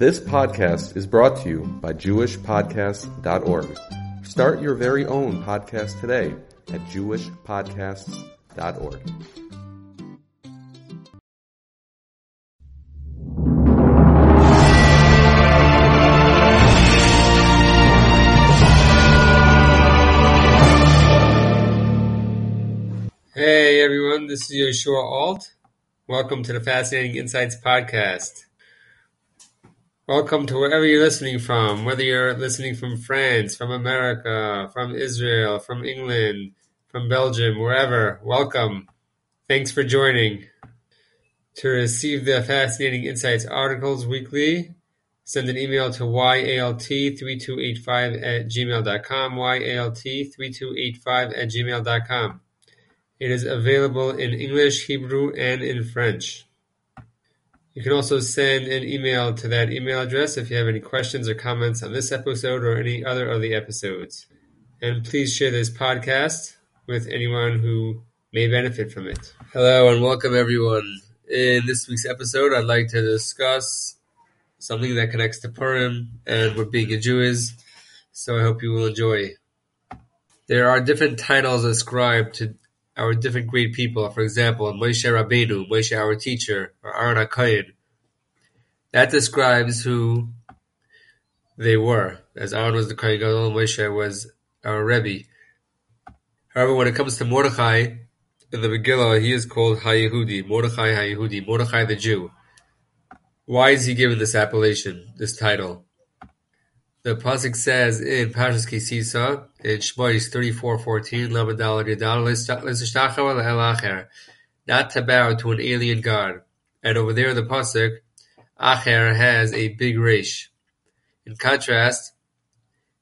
This podcast is brought to you by JewishPodcasts.org. Start your very own podcast today at JewishPodcasts.org. Hey everyone, this is Yehoshua Alt. Welcome to the Fascinating Insights Podcast. Welcome to wherever you're listening from, whether you're listening from France, from America, from Israel, from England, from Belgium, wherever. Welcome. Thanks for joining. To receive the Fascinating Insights articles weekly, send an email to yalt3285 at gmail.com, yalt3285 at gmail.com. It is available in English, Hebrew, and in French. You can also send an email to that email address if you have any questions or comments on this episode or any other of the episodes. And please share this podcast with anyone who may benefit from it. Hello and welcome everyone. In this week's episode, I'd like to discuss something that connects to Purim and what being a Jew is, so I hope you will enjoy. There are different titles ascribed to our different great people. For example, Moshe Rabbeinu, Moshe our teacher, or Aaron HaKohen. That describes who they were. As Aaron was the Kohen Gadol, Moshe was our Rebbe. However, when it comes to Mordechai, in the Megillah, he is called HaYehudi, Mordechai HaYehudi, Mordechai the Jew. Why is he given this appellation, this title? The pasuk says in Parshas Kisisa in Shmois thirty four fourteen, not to bow to an alien god. And over there in the pasuk, Acher has a big resh. In contrast,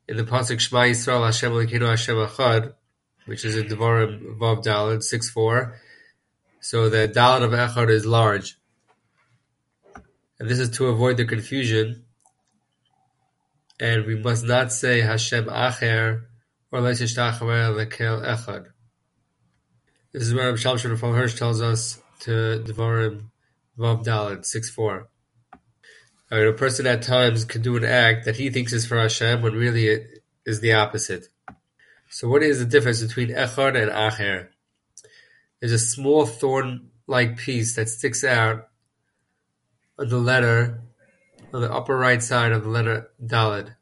in the pasuk Shema Yisrael Hashem Elokeinu Hashem Echad, which is in Devarim Vav Daled six four, so the Daled of Echad is large, and this is to avoid the confusion and we must not say Hashem Acher or Leishishtachwer Lekel Echad. This is where Shalom Shimon from Hirsch tells us to Devarim Vav Dalet six four. I mean, a person at times can do an act that he thinks is for Hashem when really it is the opposite. So what is the difference between Echad and Acher? There's a small thorn-like piece that sticks out on the letter on the upper right side of the letter Daled.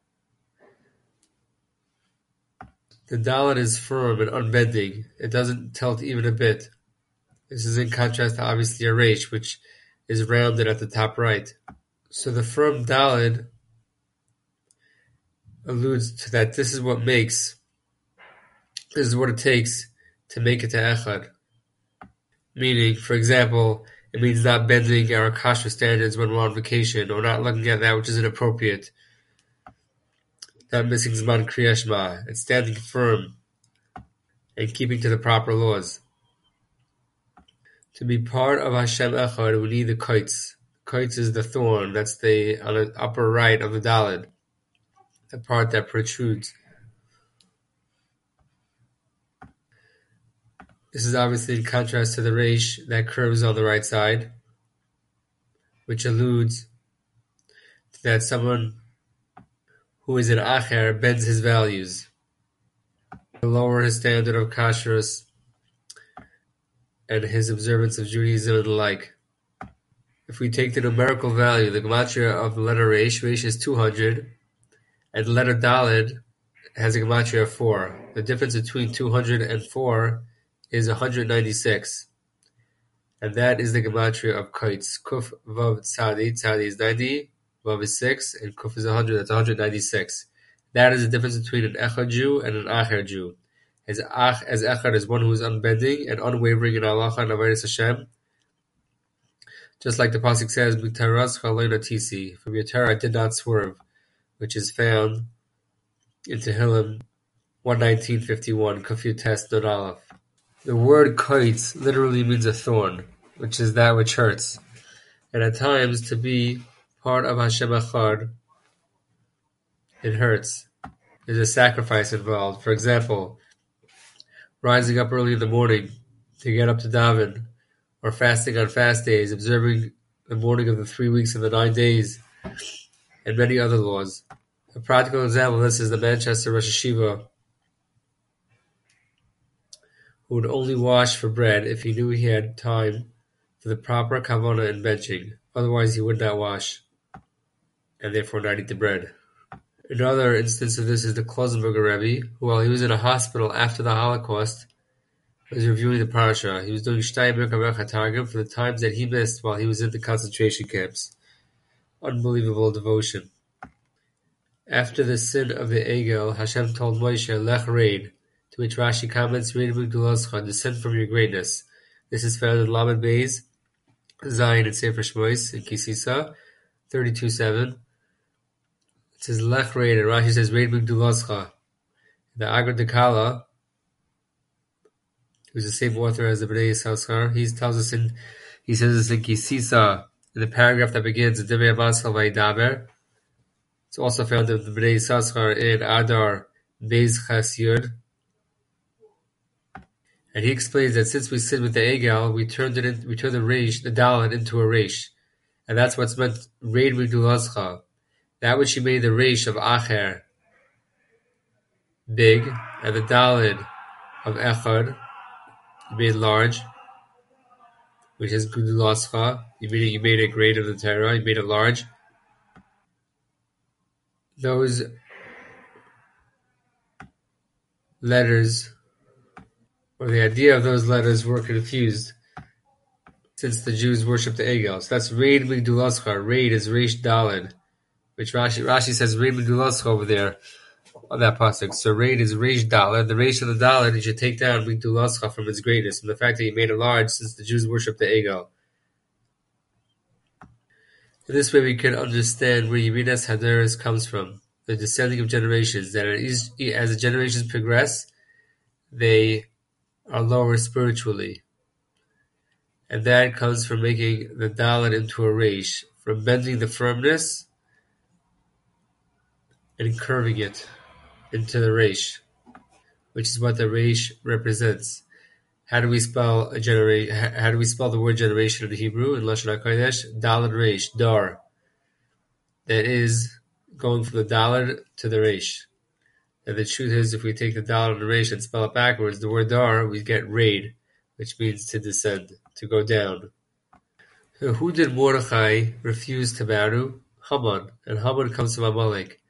The Daled is firm and unbending. It doesn't tilt even a bit. This is in contrast to obviously a Resh, which is rounded at the top right. So the firm Daled alludes to that this is what makes, this is what it takes to make it to Echad. Meaning, for example, it means not bending our kasha standards when we're on vacation, or not looking at that which is inappropriate. Not missing Zman Kriyashma, and standing firm, and keeping to the proper laws. To be part of Hashem Echad, we need the kites. Kites is the thorn, that's the on the upper right of the Daled, the part that protrudes. This is obviously in contrast to the resh that curves on the right side, which alludes to that someone who is an acher bends his values, lower his standard of kashrus and his observance of Judaism and the like. If we take the numerical value, the gematria of the letter resh, resh is 200, and the letter daled has a gematria of 4. The difference between 200 and 4 is hundred ninety-six, and that is the gematria of kites. Kuf vav tzadi, tzadi is ninety, vav is six, and kuf is hundred. That's one hundred ninety-six. That is the difference between an echad Jew and an acher Jew. As ach as echad is one who is unbending and unwavering in halacha and Hashem. Just like the pasuk says, "B'taras chaloina tisi." From your Torah I did not swerve, which is found in Tehillim one nineteen fifty one, Kafir Test Nun Aleph. The word "kites" literally means a thorn, which is that which hurts, and at times to be part of Hashem Echad, it hurts. There's a sacrifice involved. For example, rising up early in the mourning to get up to daven, or fasting on fast days, observing the morning of the three weeks and the nine days and many other laws. A practical example of this is the Manchester Rosh Yeshiva who would only wash for bread if he knew he had time for the proper kavana and benching, otherwise he would not wash, and therefore not eat the bread. Another instance of this is the Klausenberger Rebbe, who while he was in a hospital after the Holocaust, was reviewing the parasha. He was doing Steinberg Targum for the times that he missed while he was in the concentration camps. Unbelievable devotion. After the sin of the Egel, Hashem told Moshe, Lech rain, to which Rashi comments, Migduloscha, descend from your greatness. This is found in Lamed Beis, Zion and Sefer Shmois, in Kisisa, 32.7. It says Lech and Rashi says Rein Migduloscha. The Igra D'Kallah, who's the same author as the Bnei Yissaschar, he tells us in, he says this in Kisisa, in the paragraph that begins, Devei Amasal Vaidaber. It's also found in the Bnei Yissaschar in Adar Beis Chas Yud, and he explains that since we sin with the Egel, we turned it in, we turned the Reish, the Dalet, into a Reish. And that's what's meant Reid Migdulazcha. That which he made the Reish of Acher big, and the Dalid of Echad made large, which is made it, you made it great of the Torah, you made it large. Those letters or the idea of those letters were confused since the Jews worshipped the Egel. So that's Reid Migdulascha. Reid is Reish Dalid, which Rashi, Rashi says Reid Migdulascha over there on that pasuk. So Reid is Reish Dalid. The Reish of the Dalid, you should take down Migdulascha from its greatness, from the fact that he made it large since the Jews worshipped the Egel. In this way, we can understand where Yeridas Hadaris comes from, the descending of generations. That as the generations progress, they are lower spiritually. And that comes from making the dalit into a reish, from bending the firmness and curving it into the reish, which is what the reish represents. How do we spell a generation? How do we spell the word generation in Hebrew in Lashon Hakodesh? Dalet reish, dar. That is going from the dalet to the reish. And the truth is, if we take the the Resh and spell it backwards, the word Dar, we get raid, which means to descend, to go down. So who did Mordechai refuse to marry? Haman. And Haman comes from Amalek.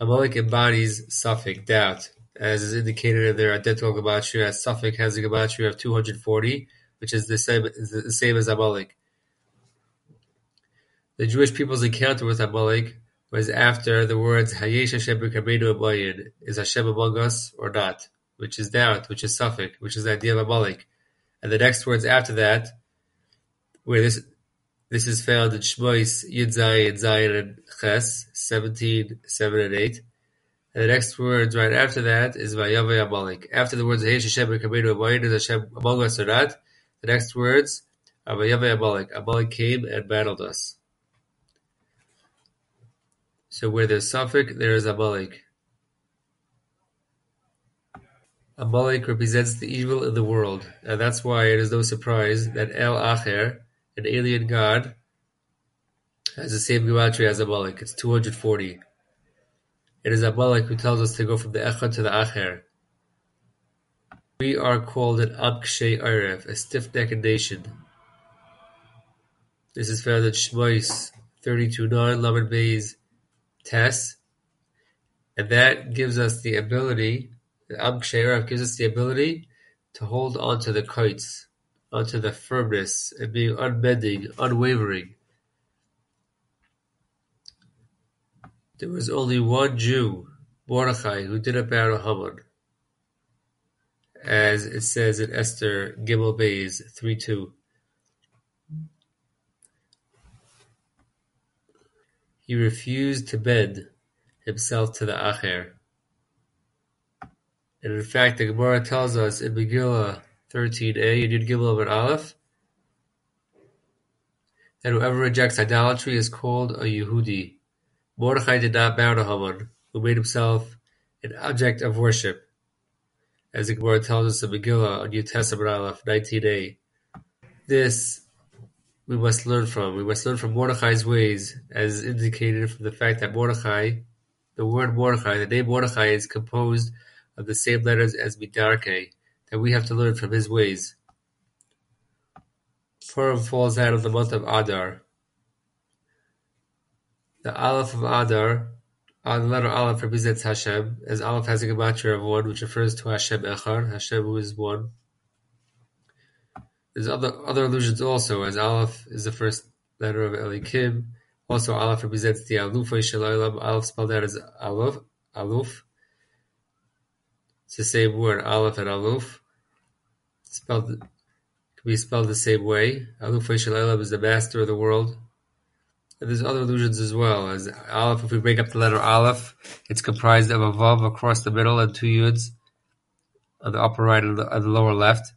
Amalek embodies safek, doubt, as is indicated in their identical gematria, as safek has a gematria of 240, which is the same, the same as Amalek. The Jewish people's encounter with Amalek was after the words Hayesh Hashem b'kameinu abayin, is Hashem among us or not, which is doubt, which is safek, which is the idea of Amalek. And the next words after that, where this this is found in Shmois Yud Zayin, Zayin and Ches, 17, 7 and 8. And the next words right after that is Vayavay Amalek. After the words Hayesh Hashem b'kameinu abayin, is Hashem among us or not, the next words are Vayavay Amalek. Amalek came and battled us. So where there's safek, there is Amalek. Amalek represents the evil in the world, and that's why it is no surprise that El Acher, an alien god, has the same gematria as Amalek. It's 240. It is Amalek who tells us to go from the Echad to the Acher. We are called an Amkshe Erev, a stiff-necked nation. This is found in Shmois 32.9, Lamed Beis, Test, and that gives us the ability, the Am gives us the ability to hold onto the kites, onto the firmness, and being unbending, unwavering. There was only one Jew, Mordechai, who didn't bow to Haman, as it says in Esther Gimel Bays three 3.2. He refused to bend himself to the Acher. And in fact, the Gemara tells us in Megillah 13a, in Yud Gimel of Aleph, that whoever rejects idolatry is called a Yehudi. Mordechai did not bow to Haman, who made himself an object of worship, as the Gemara tells us in Megillah on Yud Tes Amud Aleph 19a. This we must learn from. We must learn from Mordechai's ways, as indicated from the fact that Mordechai, the word Mordechai, the name Mordechai is composed of the same letters as Midarke, that we have to learn from his ways. Purim falls out of the month of Adar. The Aleph of Adar, uh, the letter Aleph represents Hashem, as Aleph has a gematria of one, which refers to Hashem Echad, Hashem who is one. There's other other allusions also, as Aleph is the first letter of Elikim. Also, Aleph represents the Alufay Shalaylam. Aleph spelled out as Aleph. Aluf. It's the same word, Aleph and Aluf. Spelled can be spelled the same way. Alufay Shalaylam is the master of the world. And there's other allusions as well. As Aleph, if we break up the letter Aleph, it's comprised of a Vav across the middle and two Yuds on the upper right and the, and the lower left.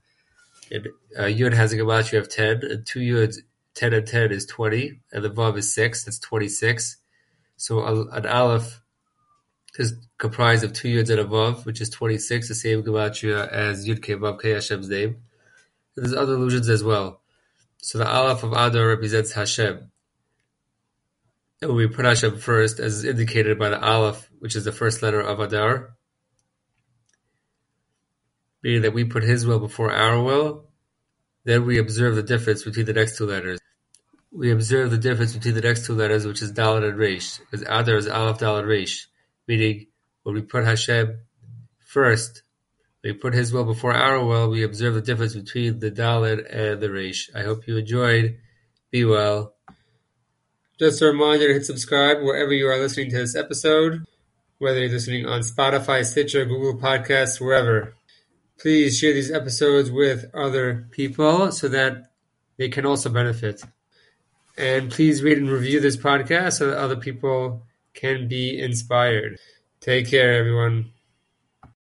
Uh, Yud has a gematria of 10, and two Yuds, 10 and 10 is 20, and the Vav is 6, that's 26. So an Aleph is comprised of two Yuds and a Vav, which is 26, the same gematria as Yud K Vav K Hashem's name. And there's other allusions as well. So the Aleph of Adar represents Hashem. And we put Hashem first, as indicated by the Aleph, which is the first letter of Adar, meaning that we put His will before our will, then we observe the difference between the next two letters. We observe the difference between the next two letters, which is Dalet and Resh, because Adar is Aleph, Dalet, Resh, meaning when we put Hashem first, we put His will before our will, we observe the difference between the Dalet and the Resh. I hope you enjoyed. Be well. Just a reminder to hit subscribe wherever you are listening to this episode, whether you're listening on Spotify, Stitcher, Google Podcasts, wherever. Please share these episodes with other people so that they can also benefit. And please read and review this podcast so that other people can be inspired. Take care, everyone.